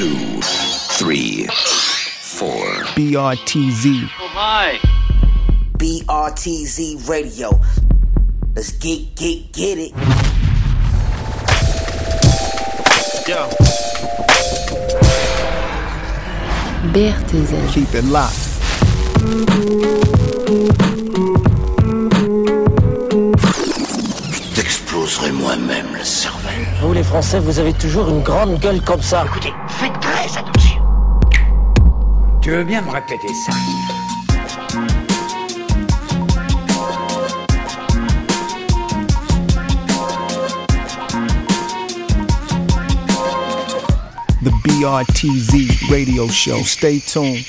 two, three, four. BRTZ. Oh my. BRTZ Radio. Let's get, get, get it. Yo. BRTZ. Keep it locked. T'exploserai moi-même le cervelle. Vous les Français, vous avez toujours une grande gueule comme ça. Écoutez. Tu veux bien me répéter ça The BRTZ radio show. Stay tuned.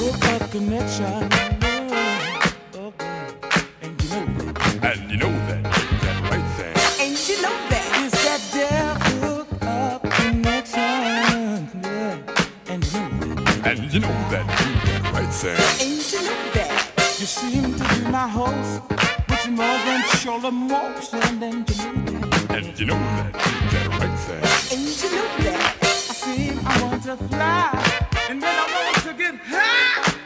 And you know that, And you know that right thing. And you know that. It's that there hook up connection. Yeah. And you know that. And you know that, that right thing. And you know that. You seem to be my host. With your more than shoulder emotion. And you know that. And you know that, that right thing. And you know that. I seem I want to fly. And then I want to get high.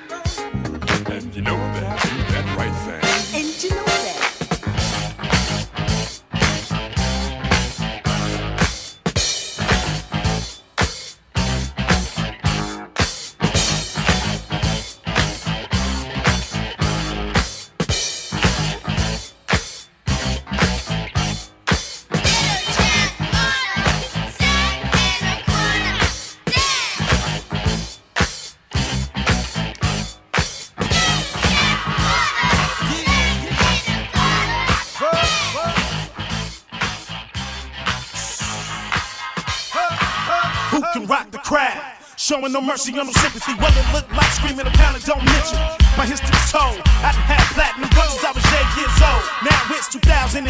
No mercy or no sympathy. Well, it look like screaming a pound don't mention. My history's told. I done had platinum brothers, I was eight years old. Now it's 2003.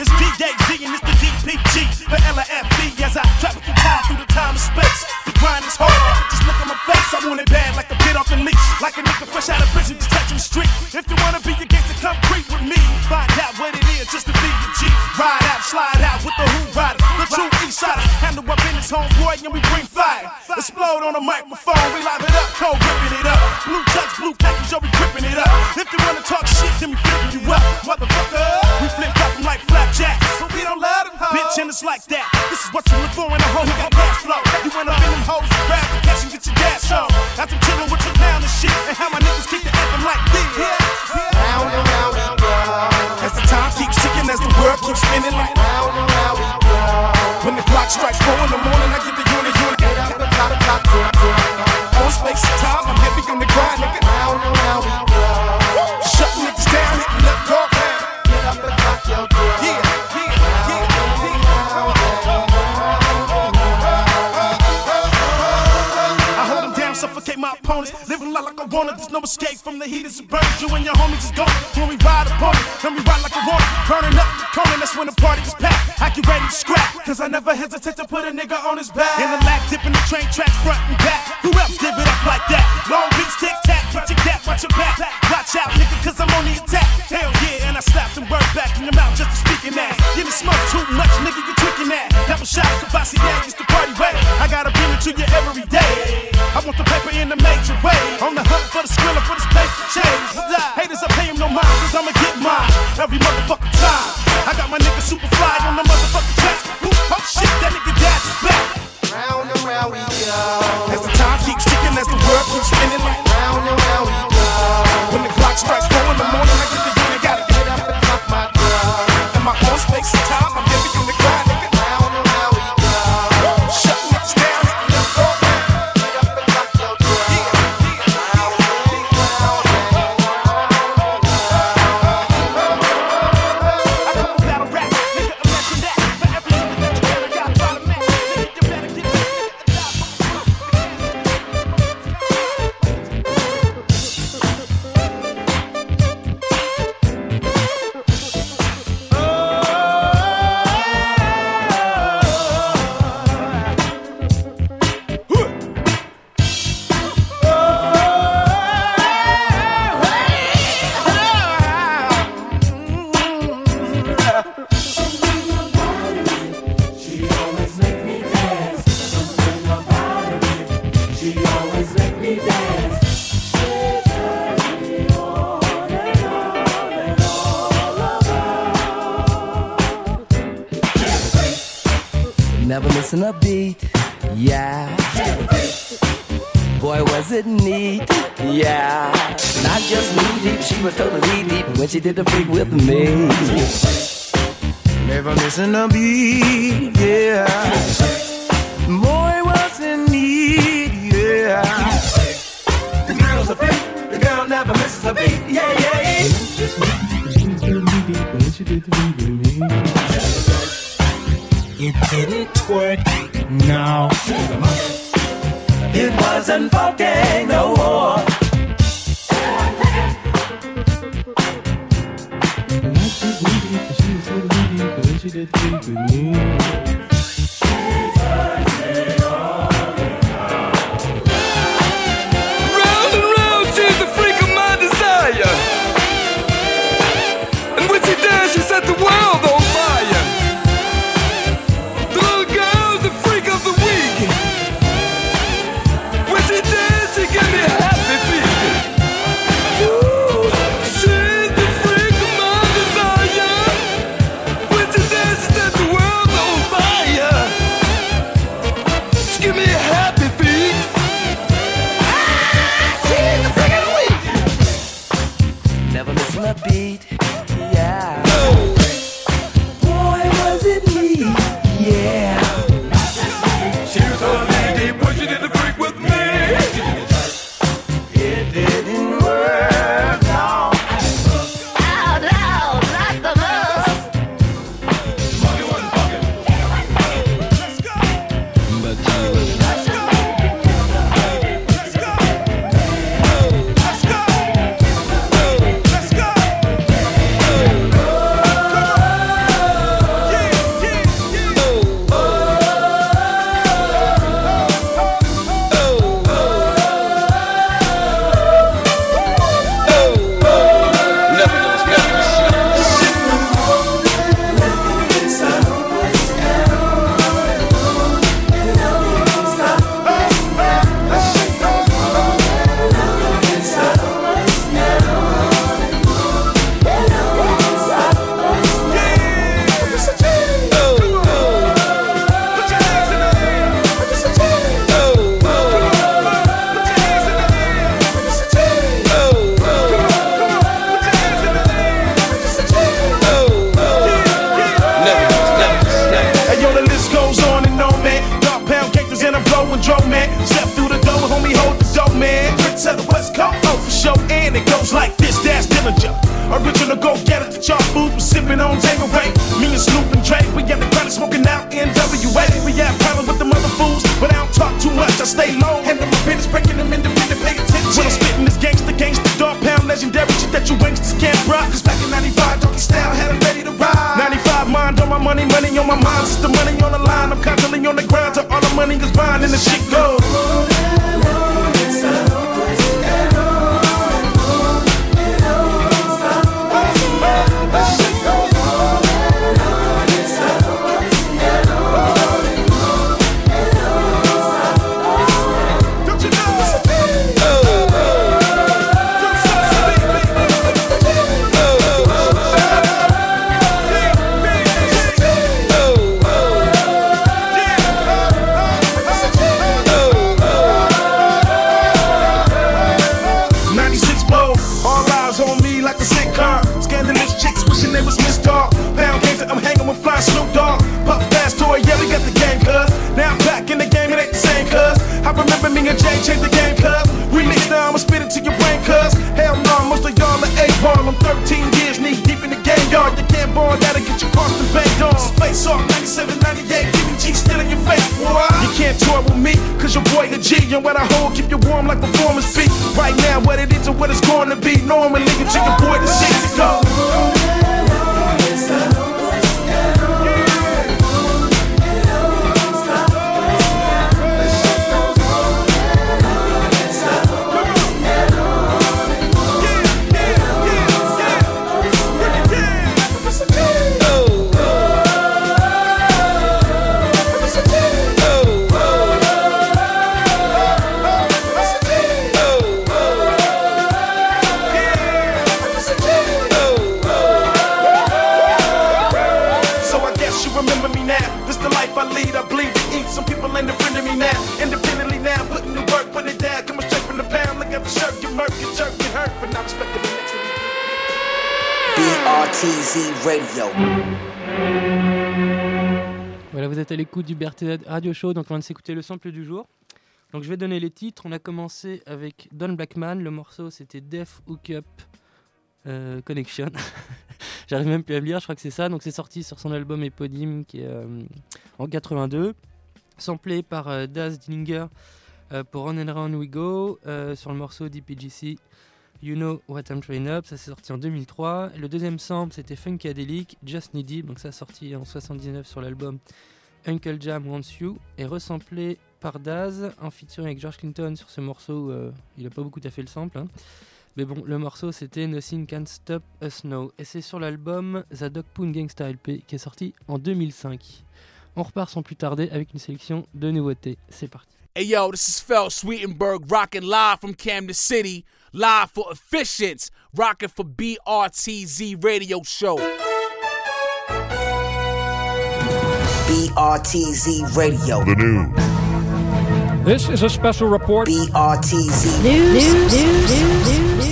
It's DAZ and it's the DPG. The LFB as I travel through time, through the time and space. The grind is hard. Just look at my face. I want it bad like a bit off the leash. Like a nigga fresh out of prison, just touching the street. If you wanna be a gangster, come creep with me. Find out what it is just to be. Ride out, slide out with the Who Riders. The true East Siders. Handle our business, homeboy, and we bring. Explode on the microphone, we live it up, cold ripping it up. Blue chucks, blue khakis, yo, we gripping it up. If you wanna talk shit, then we flipping you up, motherfucker. We flip flop 'em like flapjacks, but we don't let let 'em Bitch, and it's like that. This is what you look for in a hoe who got cash flow. You went up in them hoes, grab the cash and get your gas on. After chillin' with your pound and shit, and how my niggas keep the anthem like this. Round and round we go. As the time keeps ticking, as the world keeps spinning like Round and round we go. when the clock strikes four in the morning, no escape from the heat of suburbs. You and your homies is gone. When we ride a it, then we ride like a war. Burning up coming. that's when the party is packed. I get ready to scrap, cause I never hesitate to put a nigga on his back. In the lack, dipping the train tracks front and back. Whoever du BRT Radio Show, donc on vient de s'écouter le sample du jour. Donc je vais donner les titres. On a commencé avec Don Blackman. Le morceau c'était Def Hookup euh, Connection. J'arrive même plus à le lire, je crois que c'est ça. Donc c'est sorti sur son album éponyme qui est euh, en 82. Samplé par euh, Daz Dillinger euh, pour On and Round We Go euh, sur le morceau DPGC. You Know What I'm Trying Up, ça s'est sorti en 2003. Le deuxième sample c'était Funkadelic, Just Needy, donc ça sorti en 79 sur l'album Uncle Jam Wants You, et resamplé par Daz en featuring avec George Clinton sur ce morceau. euh, il a pas beaucoup taffé le sample, hein. mais bon, le morceau c'était Nothing Can Stop Us Now, et c'est sur l'album The Dog Pound Gangsta LP qui est sorti en 2005. On repart sans plus tarder avec une sélection de nouveautés. C'est parti. Hey yo, this is Fel Sweetenberg rocking live from Camden City, live for Efficients, rocking for BRTZ Radio Show. BRTZ Radio. The news. This is a special report. BRTZ News, news, news, man. You,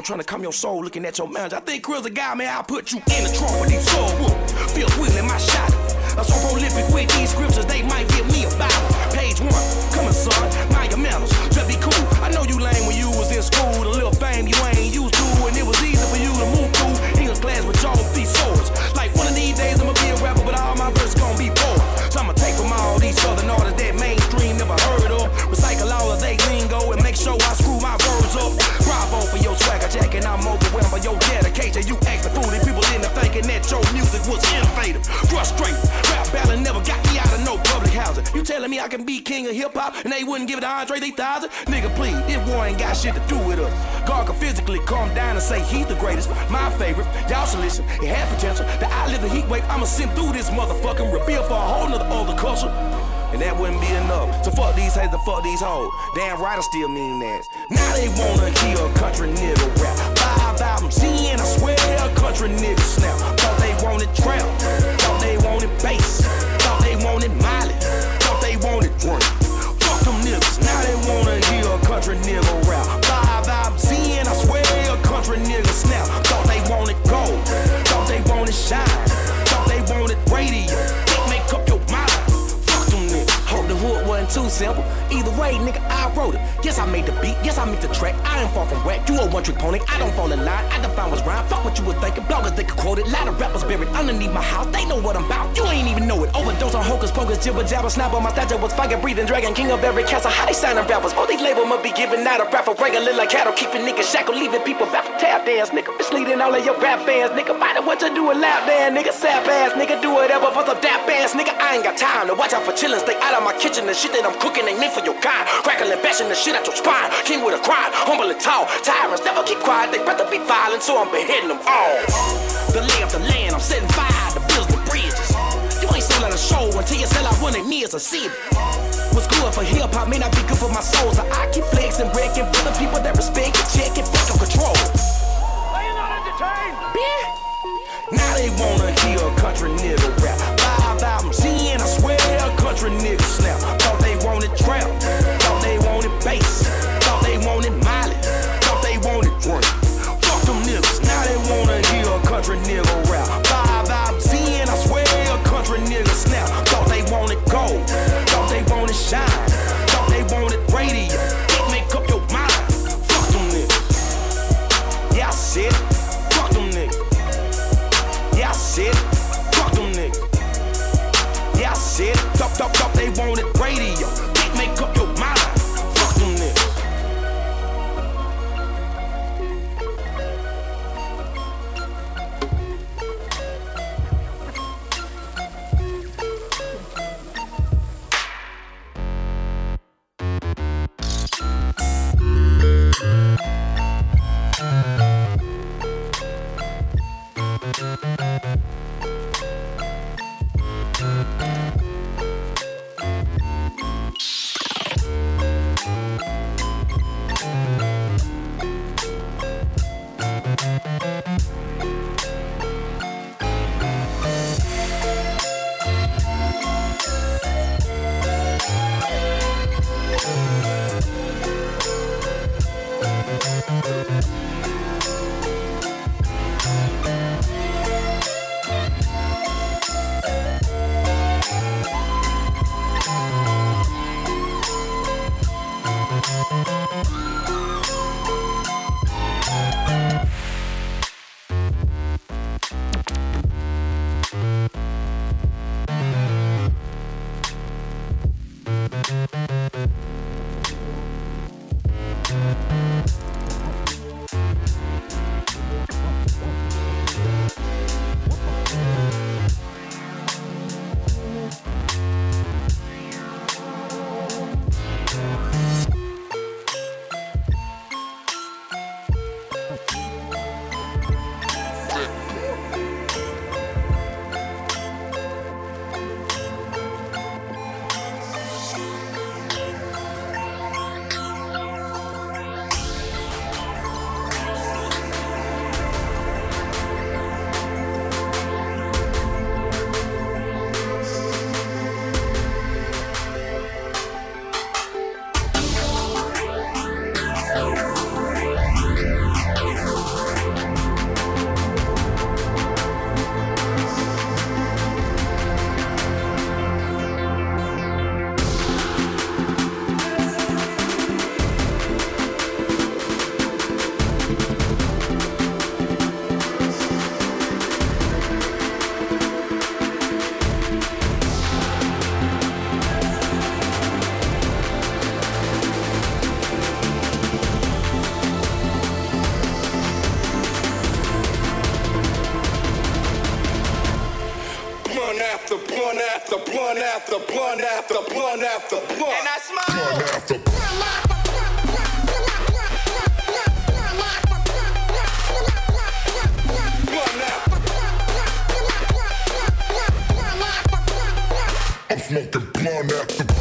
studio, trying to calm your soul, looking at your manager. I think Chris a guy, man, I'll put you in the trunk with these soul whoop. Feel wheeling my shot. I'm so prolific with these scriptures, they might give me a Bible. Me I can be king of hip hop and they wouldn't give it to Andre 3000? Nigga, please, this war ain't got shit to do with us. God can physically calm down and say he's the greatest, my favorite. Y'all should listen, it had potential. The I live the heat wave, I'ma send through this motherfucker and reveal for a whole nother other culture. And that wouldn't be enough. So fuck these haters fuck these hoes. Damn right I still mean that. Now they wanna a country nigga rap. Five albums in, I swear a country nigga snap. Thought they wanted trap, thought they wanted bass, they. Fuck them niggas, now they wanna hear a country nigga rap. Five albums in, I swear a country nigga snap. Thought they wanted gold, thought they wanted shine, thought they wanted radio. Make up your mind. Fuck them niggas. Hope the hood wasn't too simple. Nigga, I wrote it. Yes, I made the beat. Yes, I made the track. I ain't far from whack. You a one trick pony. I don't fall in line. I define what's rhyme. Fuck what you were thinking. Bloggers, they could quote it. Lot of rappers buried underneath my house. They know what I'm about. You ain't even know it. Overdose on hocus pocus, jibber jabber, snapper. My stature was fire breathing dragon, king of every castle. How they signing rappers? Both these labels must be giving out a rapper. Breaking like cattle, keeping niggas shackled, leaving people back tap dance, nigga. Misleading all of your rap fans, nigga. Find what you do a lap dance, nigga. Sap ass, nigga. Do whatever for some dap ass, nigga. I ain't got time to watch out for chillin'. Stay out of my kitchen. The shit that I'm cooking ain't meant for your kind. Crackling, bashing the shit out your spine. King with a crime, humble and tall. Tyrants never keep quiet. They better be violent, so I'm beheading them all. The lay of the land, I'm setting fire to build the bridges. You ain't selling a show until you sell out one of me as a city. What's good for hip hop may not be good for my soul. So I keep flexing, wrecking for the people that respect and check and fuck control. Are you not entertained? Now they wanna hear a country nigga rap. after. And I smile. One after I'm smoking blunt after blunt.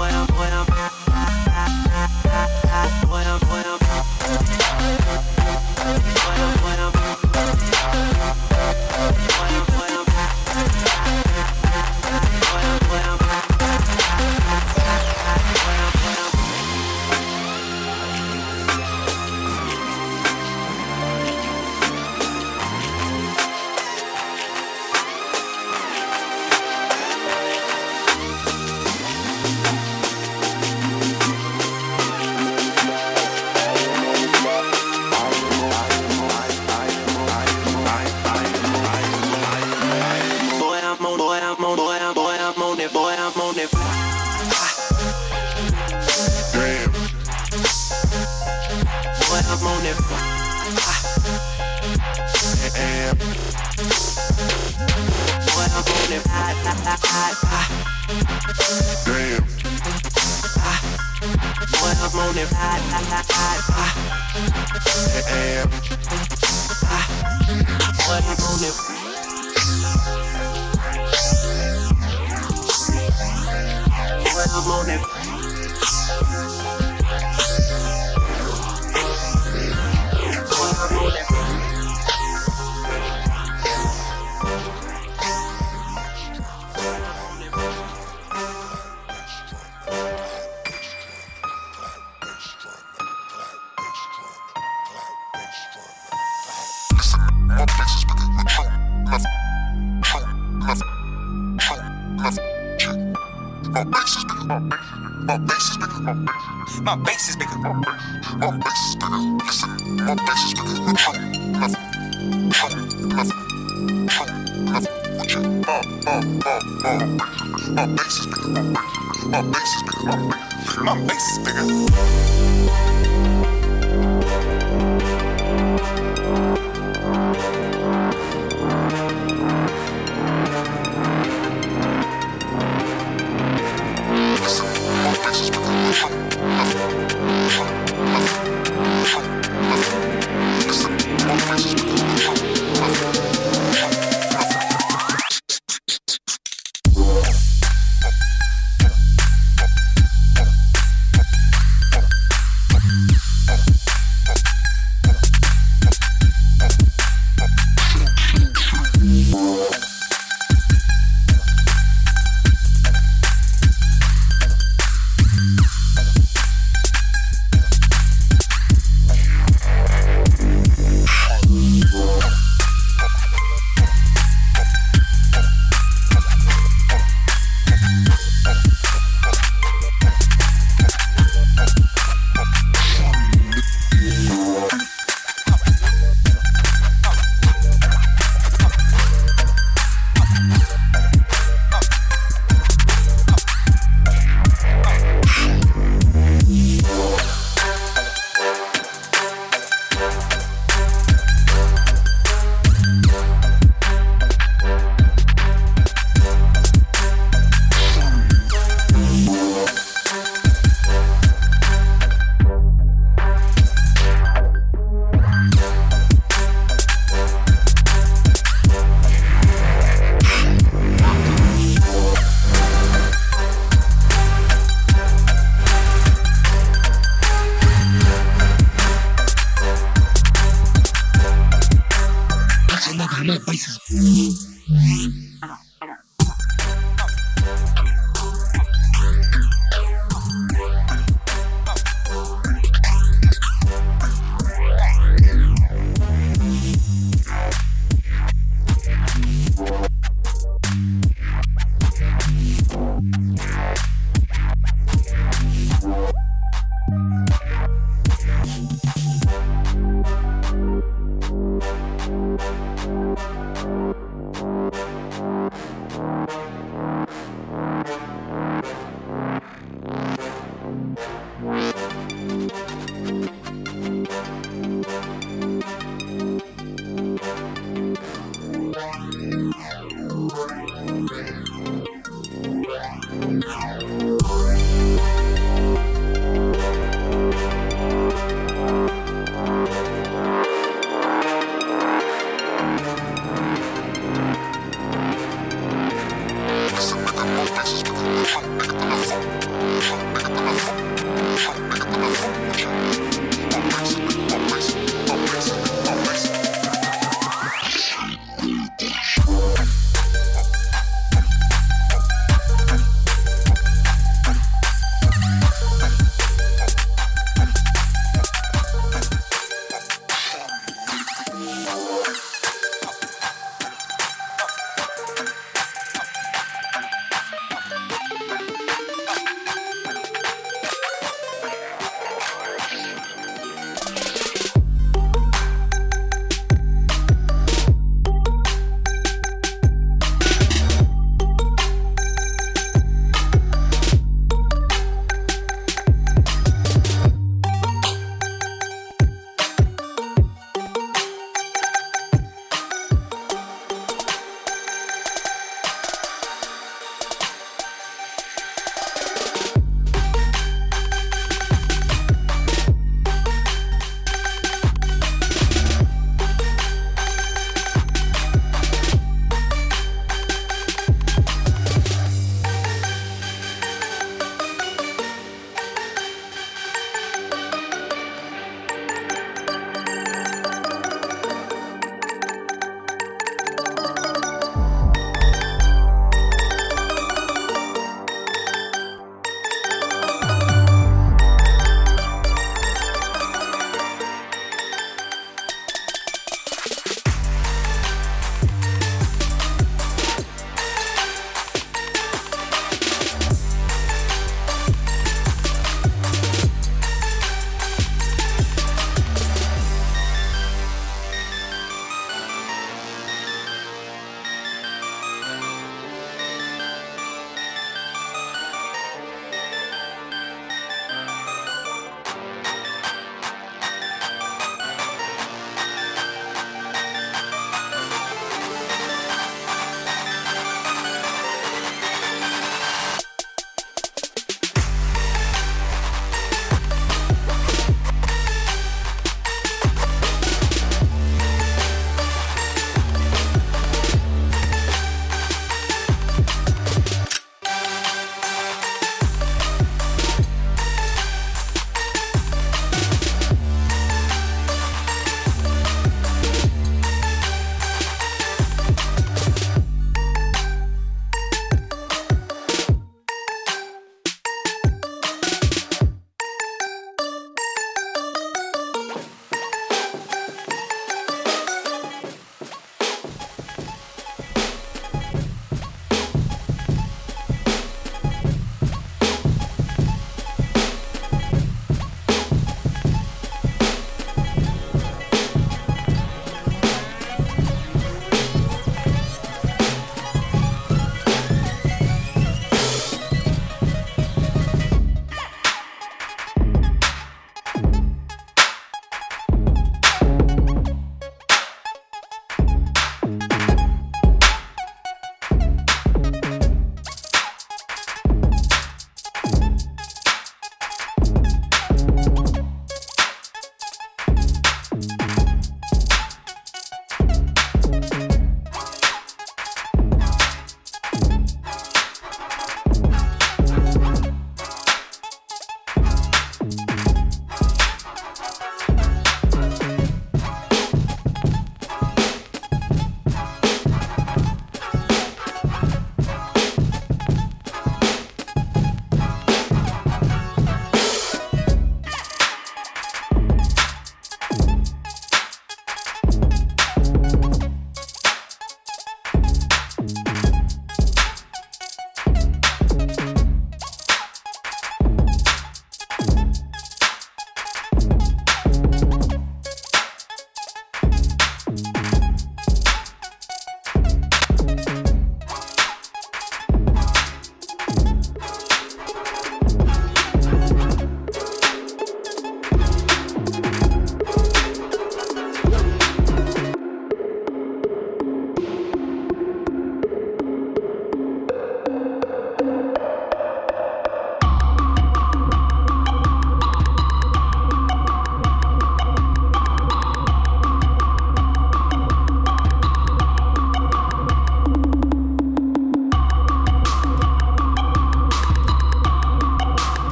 Bueno, bueno,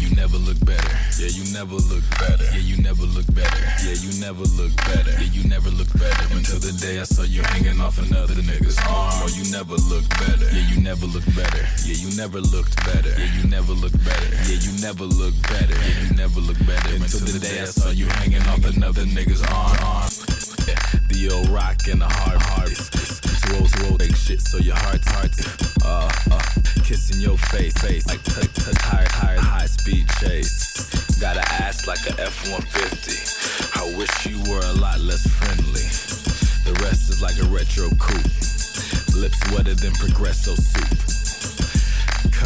you never look better. Yeah, you never look better. Yeah, you never look better. Yeah, you never look better. Yeah, you never look better until the day I saw you hanging off another nigga's arm. Oh, you never look better. Yeah, you never look better. Yeah, you never looked better. Yeah, you never look better. Yeah, you never look better. Yeah, you never look better until the day I saw you hanging off another nigga's arm. The old rock and the hard heart. Too old, too old, take shit, so your heart's heart's uh, uh, kissing your face, face like touch, touch, higher, higher, high speed chase. Got a ass like a F 150. I wish you were a lot less friendly. The rest is like a retro coupe. Lips wetter than Progresso soup.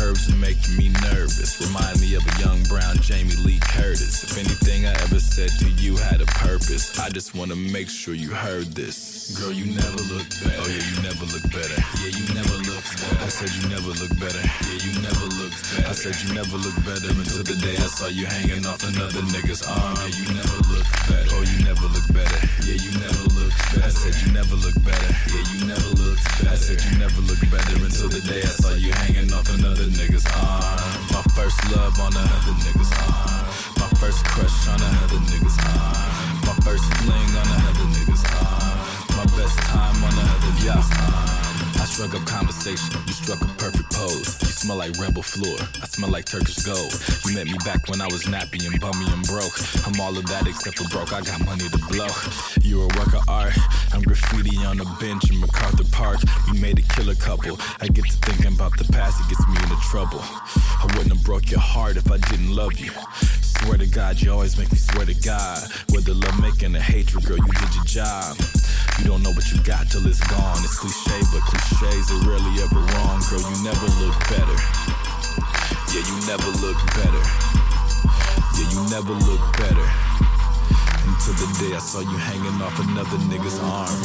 Curves are making me nervous. Remind me of a young brown Jamie Lee Curtis. If anything I ever said to you had a purpose, I just wanna make sure you heard this. Girl, you never look better. Oh yeah, you never look better. Yeah, you never look better. I said you never look better. Yeah, you never look better. I said you never look better until the day I saw you hanging off another nigga's arm. Yeah, you never look better. Oh, you never look better. Yeah, you never look better. I said you never look better. Yeah, you never look better. I said you never look better until the day I saw you hanging off another nigga's arm. My first love on another nigga's arm. My first crush on another nigga's arm. My first fling on another nigga's arm. Best time on another nigga's arm. Uh, I struck up conversation, you struck a perfect pose. You smell like rebel floor, I smell like Turkish gold. You met me back when I was nappy and bummy and broke. I'm all of that except for broke, I got money to blow. You're a work of art, I'm graffiti on a bench in MacArthur Park. We made a killer couple. I get to thinking about the past, it gets me into trouble. I wouldn't have broke your heart if I didn't love you. Swear to God, you always make me swear to God. Whether love making or hatred, girl, you did your job. You don't know what you got till it's gone. It's cliche, but cliches are rarely ever wrong. Girl, you never look better. Yeah, you never look better. Yeah, you never look better. Until the day I saw you hanging off another nigga's arm.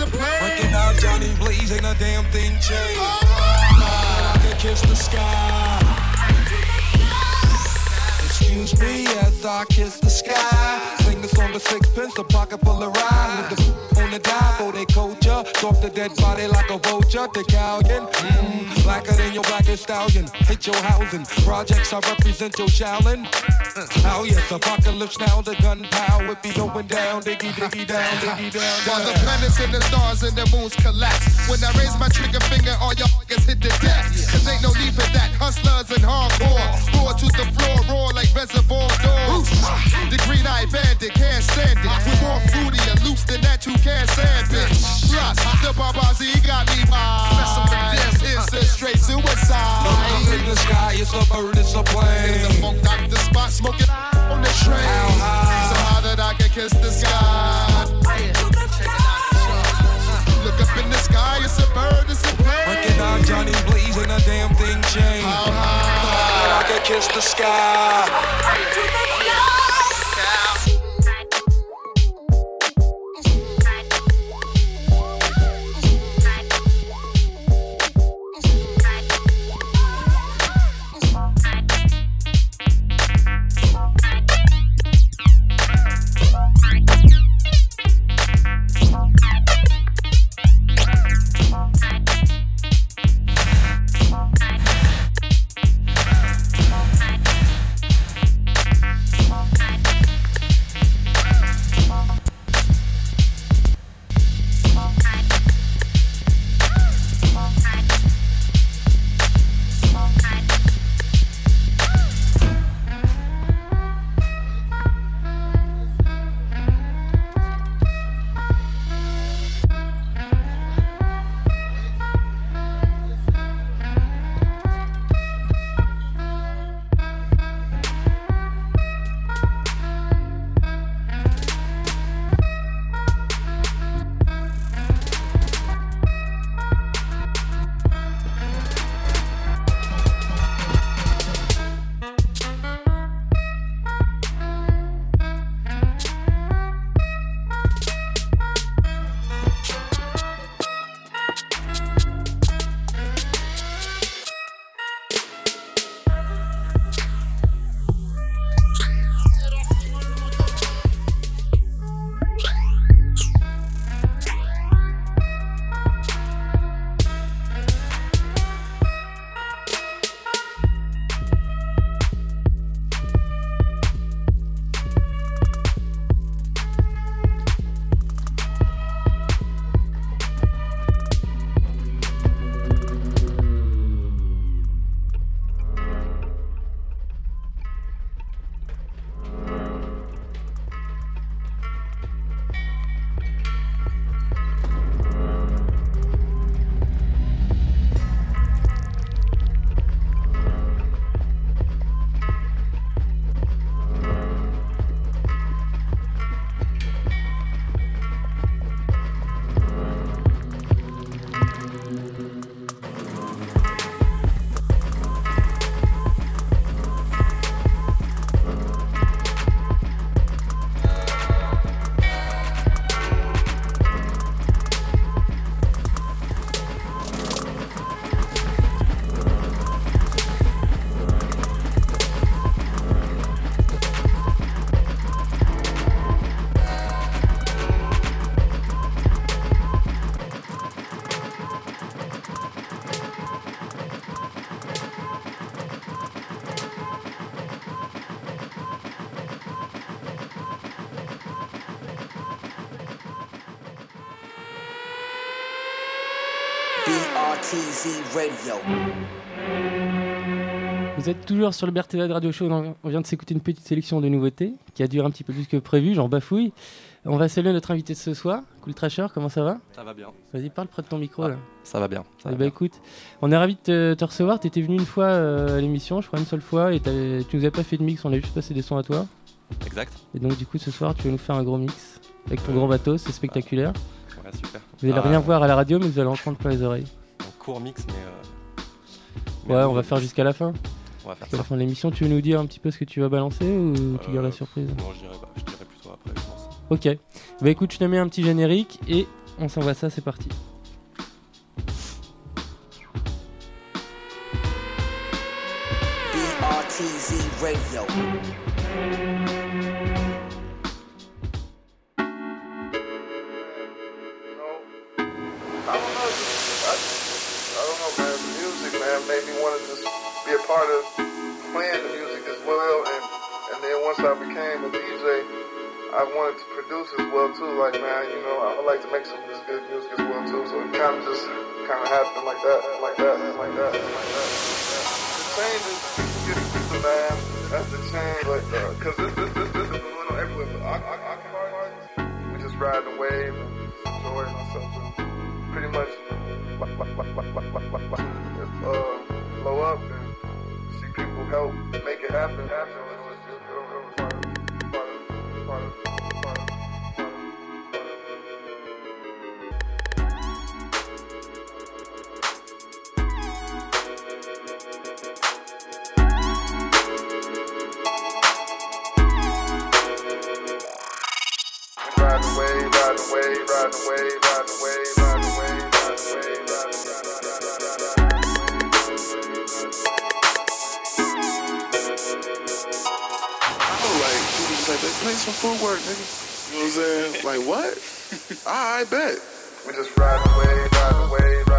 discipline. Working out Johnny Blaze, ain't a damn thing changed. Oh. I can kiss the sky. Excuse me as I kiss the sky. Sing the song of sixpence, a pocket full of rhyme. With the on the dive, for they culture. So the dead body like a vulture. The galleon, mm, blacker than your blackest stallion. Hit your housing. Projects I represent your Shaolin. Oh yes, apocalypse now. The gunpowder be going down. Diggy, diggy down, diggy down. While the planets and the stars and the moons collapse. When I raise my trigger finger, all y'all niggas hit the deck. Cause ain't no need for that. Hustlers and hardcore. Roar to the floor, roar like reservoir dogs. The green eye bandit can't stand it. We're more fruity and loose than that, you can't stand it. Plus, the Barbazi got me by. This is a straight suicide. Up in the sky, it's a bird, it's a plane. In the Funk Doctor Spock, smoking on the train. So high that I can kiss the sky. Look up in the sky, it's a bird, it's a plane. Recognize Johnny Blaze and a damn thing changed. How high that I can kiss the sky. Vous êtes toujours sur le BRTZ Radio Show. On vient de s'écouter une petite sélection de nouveautés qui a duré un petit peu plus que prévu. J'en bafouille. On va saluer notre invité de ce soir, Cool Trasher. Comment ça va? Ça va bien. Vas-y, parle près de ton micro là. Ça va bien. Ça va bien. écoute, on est ravis de te, te recevoir. Tu étais venu une fois euh, à l'émission, je crois une seule fois, et tu nous as pas fait de mix, on a juste passé des sons à toi. Exact. Et donc, du coup, ce soir, tu vas nous faire un gros mix avec ton Ouais. grand bateau, c'est spectaculaire. Ouais, super. Vous allez Ah, rien voir à la radio, mais vous allez en prendre plein les oreilles mix, mais. Euh, ouais, on va faire jusqu'à la fin. On va faire jusqu'à la fin de l'émission, tu veux nous dire un petit peu ce que tu vas balancer ou tu gardes la euh, surprise Non, je dirais, bah, je dirais plutôt après, je pense. Ok. Bah écoute, je te mets un petit générique et on s'en va. ça, c'est parti. want to just be a part of playing the music as well. And, and then once I became a DJ, I wanted to produce as well too. Like man, you know, I would like to make some of this good music as well too. So it kind of just kind of happened like that, like that, like that, like that. The changes getting to man. That's the change, like, uh, cause this, this, this, this is going on everywhere. But I, we just ride the wave, and enjoying ourselves, and pretty much, uh blow up and see people help make it happen. happen. ride away, ride away, ride away. this nigga's from Fort nigga. You know what I'm saying? like, what? I, I bet. We just ride away, ride away.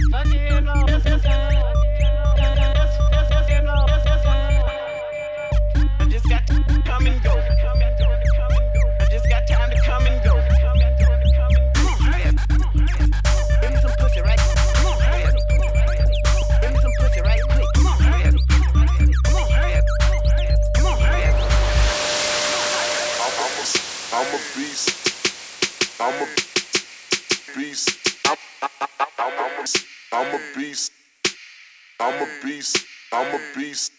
I beast. I'm a beast.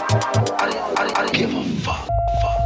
I I I give a fuck, fuck,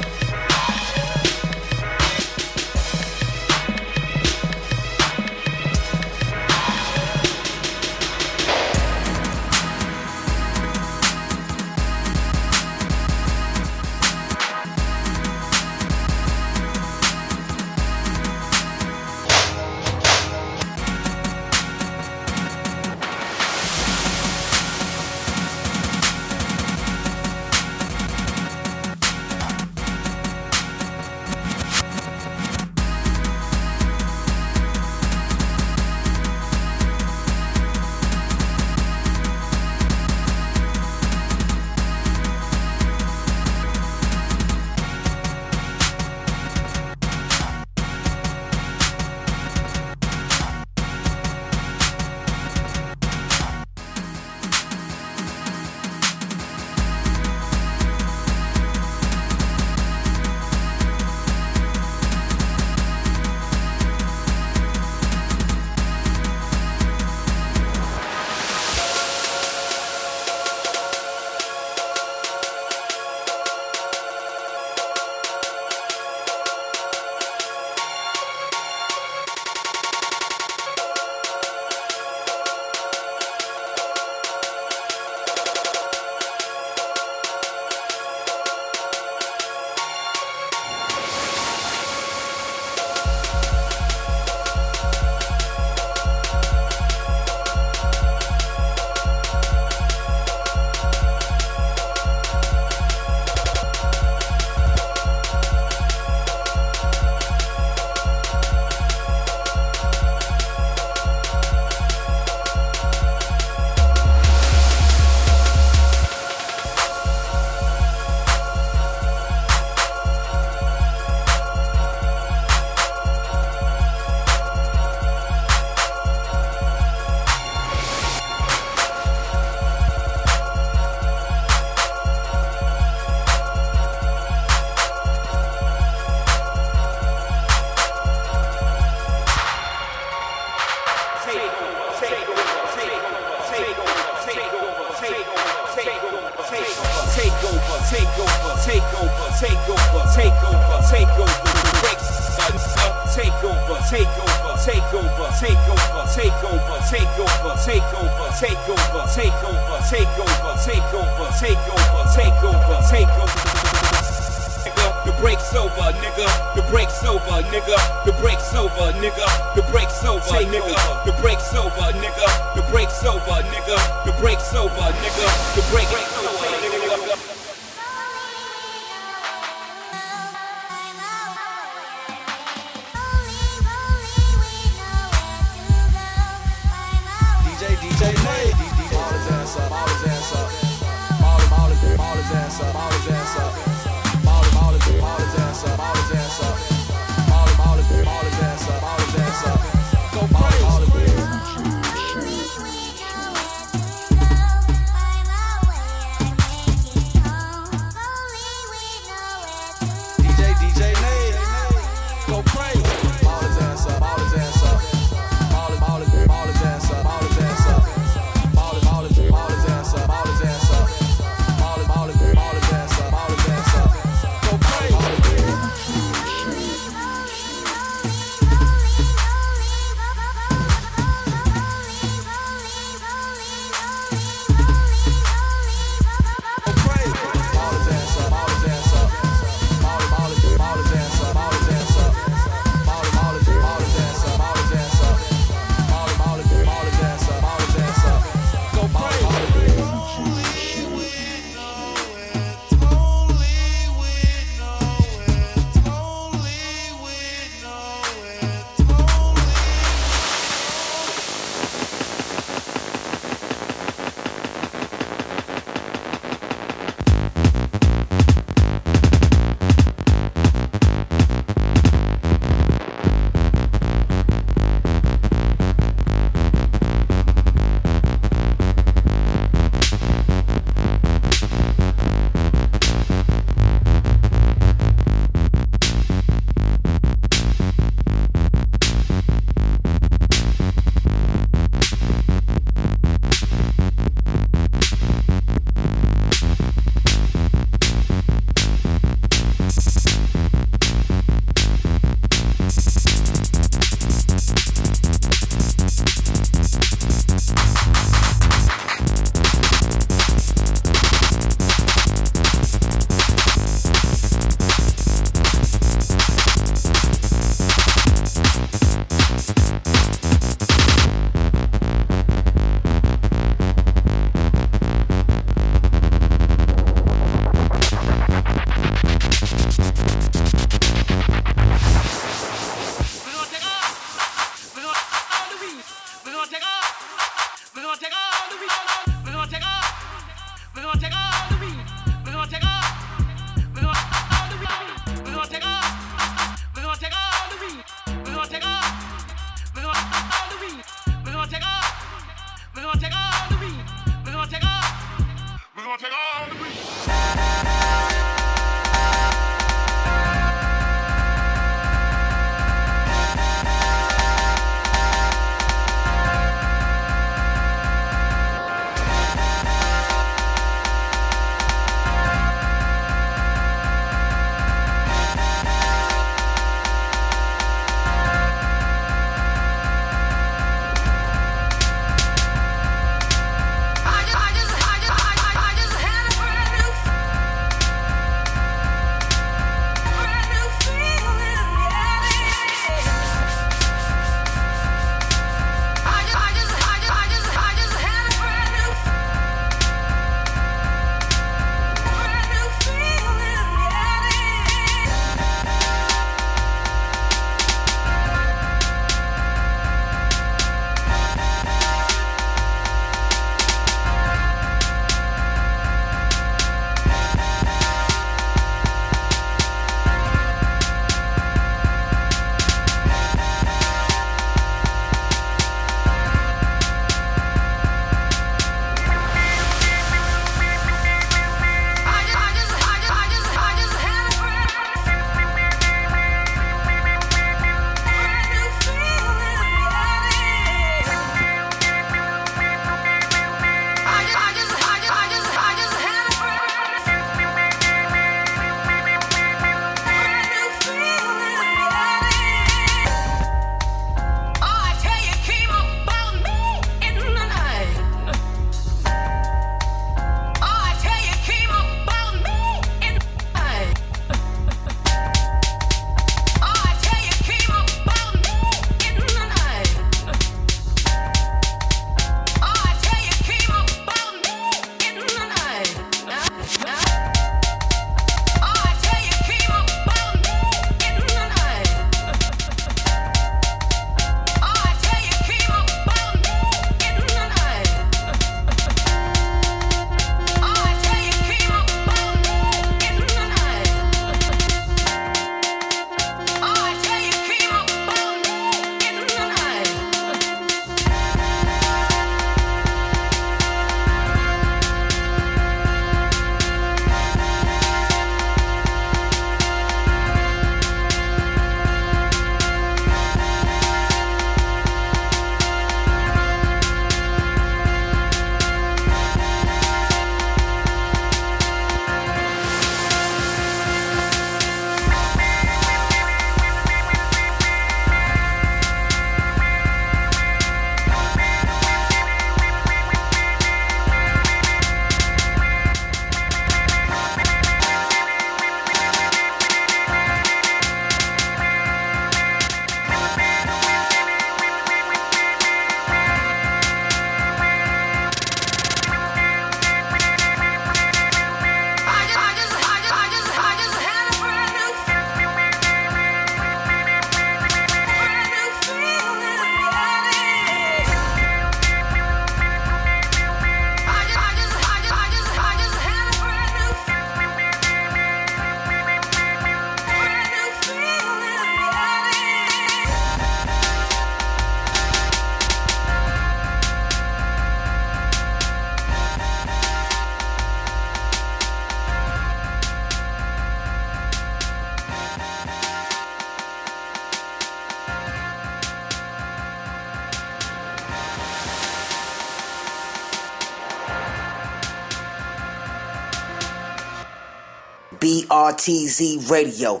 BRTZ Radio.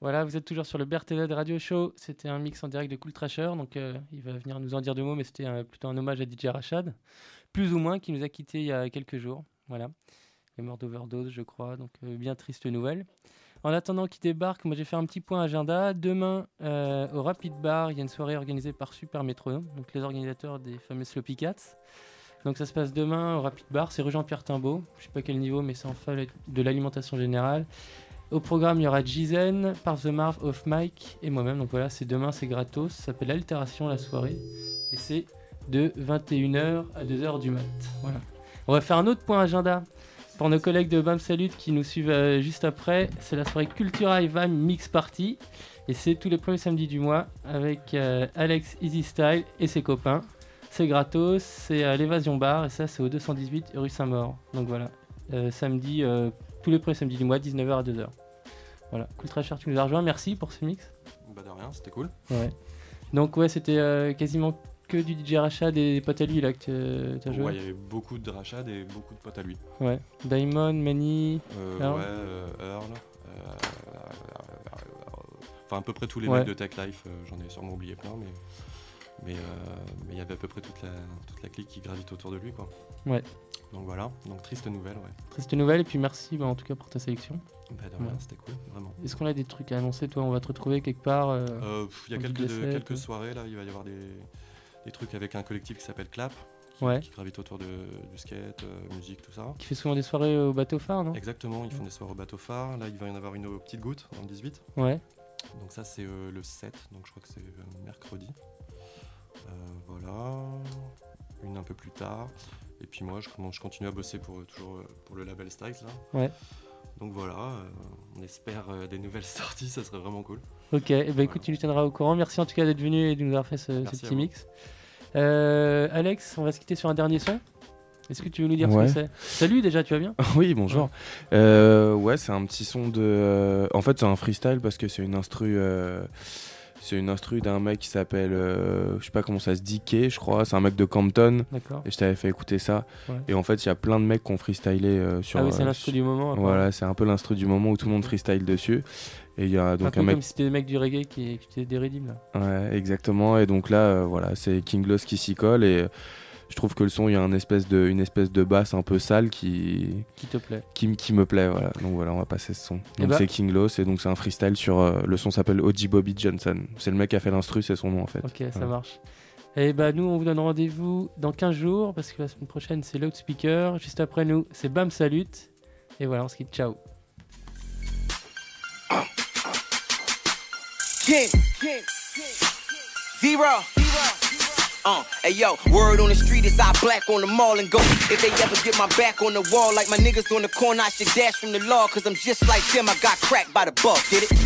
Voilà, vous êtes toujours sur le BRTZ Radio Show. C'était un mix en direct de Cool Trasher. Donc, euh, il va venir nous en dire deux mots, mais c'était euh, plutôt un hommage à DJ Rachad, plus ou moins, qui nous a quittés il y a quelques jours. Voilà. Il est mort d'overdose, je crois. Donc, euh, bien triste nouvelle. En attendant qu'il débarque, moi j'ai fait un petit point agenda. Demain, au Rapid Bar, il y a une soirée organisée par Super Métronome, donc les organisateurs des fameux Sloppy Cats. Donc ça se passe demain au Rapid Bar, c'est rue Jean-Pierre Timbaud. Je sais pas quel niveau, mais c'est en fait de l'alimentation générale. Au programme, il y aura Jizen, Parf the Marv, Off Mike et moi-même. Donc voilà, c'est demain, c'est gratos. Ça s'appelle Altération la soirée. Et c'est de 21h à 2h du mat. Voilà. On va faire un autre point agenda pour nos collègues de BAM Salut qui nous suivent euh, juste après. C'est la soirée Cultura et Mix Party. Et c'est tous les premiers samedis du mois avec euh, Alex Easy Style et ses copains. C'est gratos, c'est à l'Évasion Bar et ça c'est au 218 rue Saint-Maur. Donc voilà, Euh, samedi, euh, tous les premiers samedis du mois, 19h à 2h. Voilà, cool très cher, tu nous as rejoint, merci pour ce mix. Bah de rien, c'était cool. Ouais. Donc ouais, c'était euh, quasiment que du DJ Rachad et des potes à lui là que tu as joué. Ouais, il y avait beaucoup de Rachad et beaucoup de potes à lui. Ouais, Diamond, Manny, Earl. ouais, Earl. Enfin, à peu près tous les Ouais. mecs de Tech Life, j'en ai sûrement oublié plein, mais mais euh, mais il y avait à peu près toute la, toute la clique qui gravite autour de lui, quoi. Ouais. Donc voilà, donc triste nouvelle, ouais. Triste nouvelle et puis merci bah, en tout cas pour ta sélection. Bah, de rien, c'était cool, vraiment. Est-ce qu'on a des trucs à annoncer Toi, on va te retrouver quelque part euh, Euh, Il y a en quelques, de- quelques soirées là, il va y avoir des, des trucs avec un collectif qui s'appelle Clap, qui, Ouais. qui gravite autour de, du skate, euh, musique, tout ça. Qui fait souvent des soirées au bateau phare, non? Exactement, ils font des soirées au bateau phare. Là, il va y en avoir une aux petites gouttes le 18. Ouais. Donc ça, c'est le 7, donc je crois que c'est mercredi. Euh, voilà, une un peu plus tard. Et puis moi, je, je continue à bosser pour, toujours euh, pour le label Styles là. Ouais. Donc voilà, euh, on espère euh, des nouvelles sorties, ça serait vraiment cool. Ok, eh ben, écoute, tu nous tiendras au courant. Merci en tout cas d'être venu et de nous avoir fait ce, petit mix. Euh, Alex, on va se quitter sur un dernier son. Est-ce que tu veux nous dire Ouais. ce que c'est? Salut déjà, tu vas bien? Oui, bonjour. Euh, ouais, c'est un petit son de. En fait, c'est un freestyle parce que c'est une instru. C'est une instru d'un mec qui s'appelle. euh, Je sais pas comment ça se dit, Kay, je crois. C'est un mec de Compton. D'accord. Et je t'avais fait écouter ça. Ouais. Et en fait, il y a plein de mecs qui ont freestylé euh, sur. Ah oui, c'est euh, l'instru du moment. Voilà, c'est un peu l'instru du moment où tout le monde freestyle dessus. Et il y a un donc peu un mec. comme si c'était des mecs du reggae qui, qui étaient des rédimes là. Ouais, exactement. Et donc là, euh, voilà, c'est King Loss qui s'y colle. Et je trouve que le son, il y a une espèce de, une espèce de basse un peu sale qui. Qui te plaît. Qui, me plaît, voilà. Donc voilà, on va passer ce son. Eh Donc bah- c'est King Loss et donc c'est un freestyle sur. euh, le son s'appelle OG Bobby Johnson. C'est le mec qui a fait l'instru, c'est son nom en fait. Ok, ça marche. Et bah nous, on vous donne rendez-vous dans 15 jours parce que la semaine prochaine, c'est Loudspeaker. Juste après nous, c'est Bam Salut. Et voilà, on se quitte. Ciao. King. Zero. Uh, hey yo, word on the street is I black on the mall and go. If they ever get my back on the wall like my niggas on the corner, I should dash from the law. Cause I'm just like them, I got cracked by the buck, get it?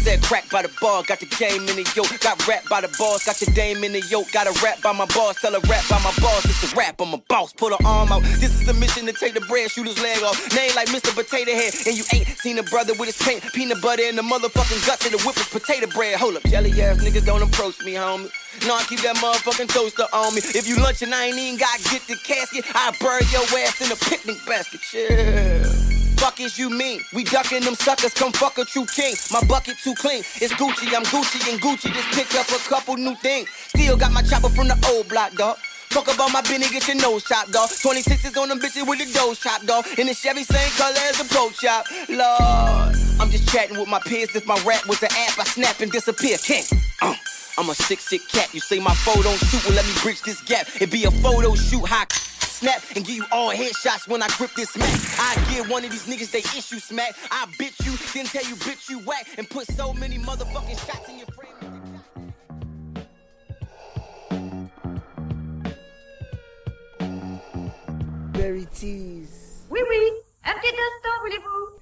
Said cracked by the bug, got the game in the yoke. Got rapped by the boss, got your dame in the yoke. Got a rap by my boss, tell a rap by my boss. It's a rap, I'm a boss, pull her arm out. This is the mission to take the bread, shoot his leg off. Name like Mr. Potato Head, and you ain't seen a brother with his paint, peanut butter and the motherfucking guts of the whip is potato bread. Hold up, jelly ass niggas don't approach me, homie. No, I keep that motherfucking toaster on me. If you lunch and I ain't even gotta get the casket, I bury your ass in a picnic basket. Chill. Fuck is you mean? We ducking them suckers, come fuck a true king. My bucket too clean. It's Gucci, I'm Gucci and Gucci. Just picked up a couple new things. Still got my chopper from the old block, dog. Talk about my Benny, get your nose chopped, dog. 26s on them bitches with the dough chopped, dog. And the Chevy same color as the pro shop. Lord, I'm just chatting with my peers. If my rap was an app, I snap and disappear. King. Uh. I'm a sick, sick cat. You say my don't shoot, well, let me bridge this gap. It be a photo shoot, high snap, and give you all headshots when I grip this Mac. I give one of these niggas they issue smack. I bitch you, then tell you bitch you whack, and put so many motherfucking shots in your frame. Berry tease. Oui, oui. Un petit instant, voulez-vous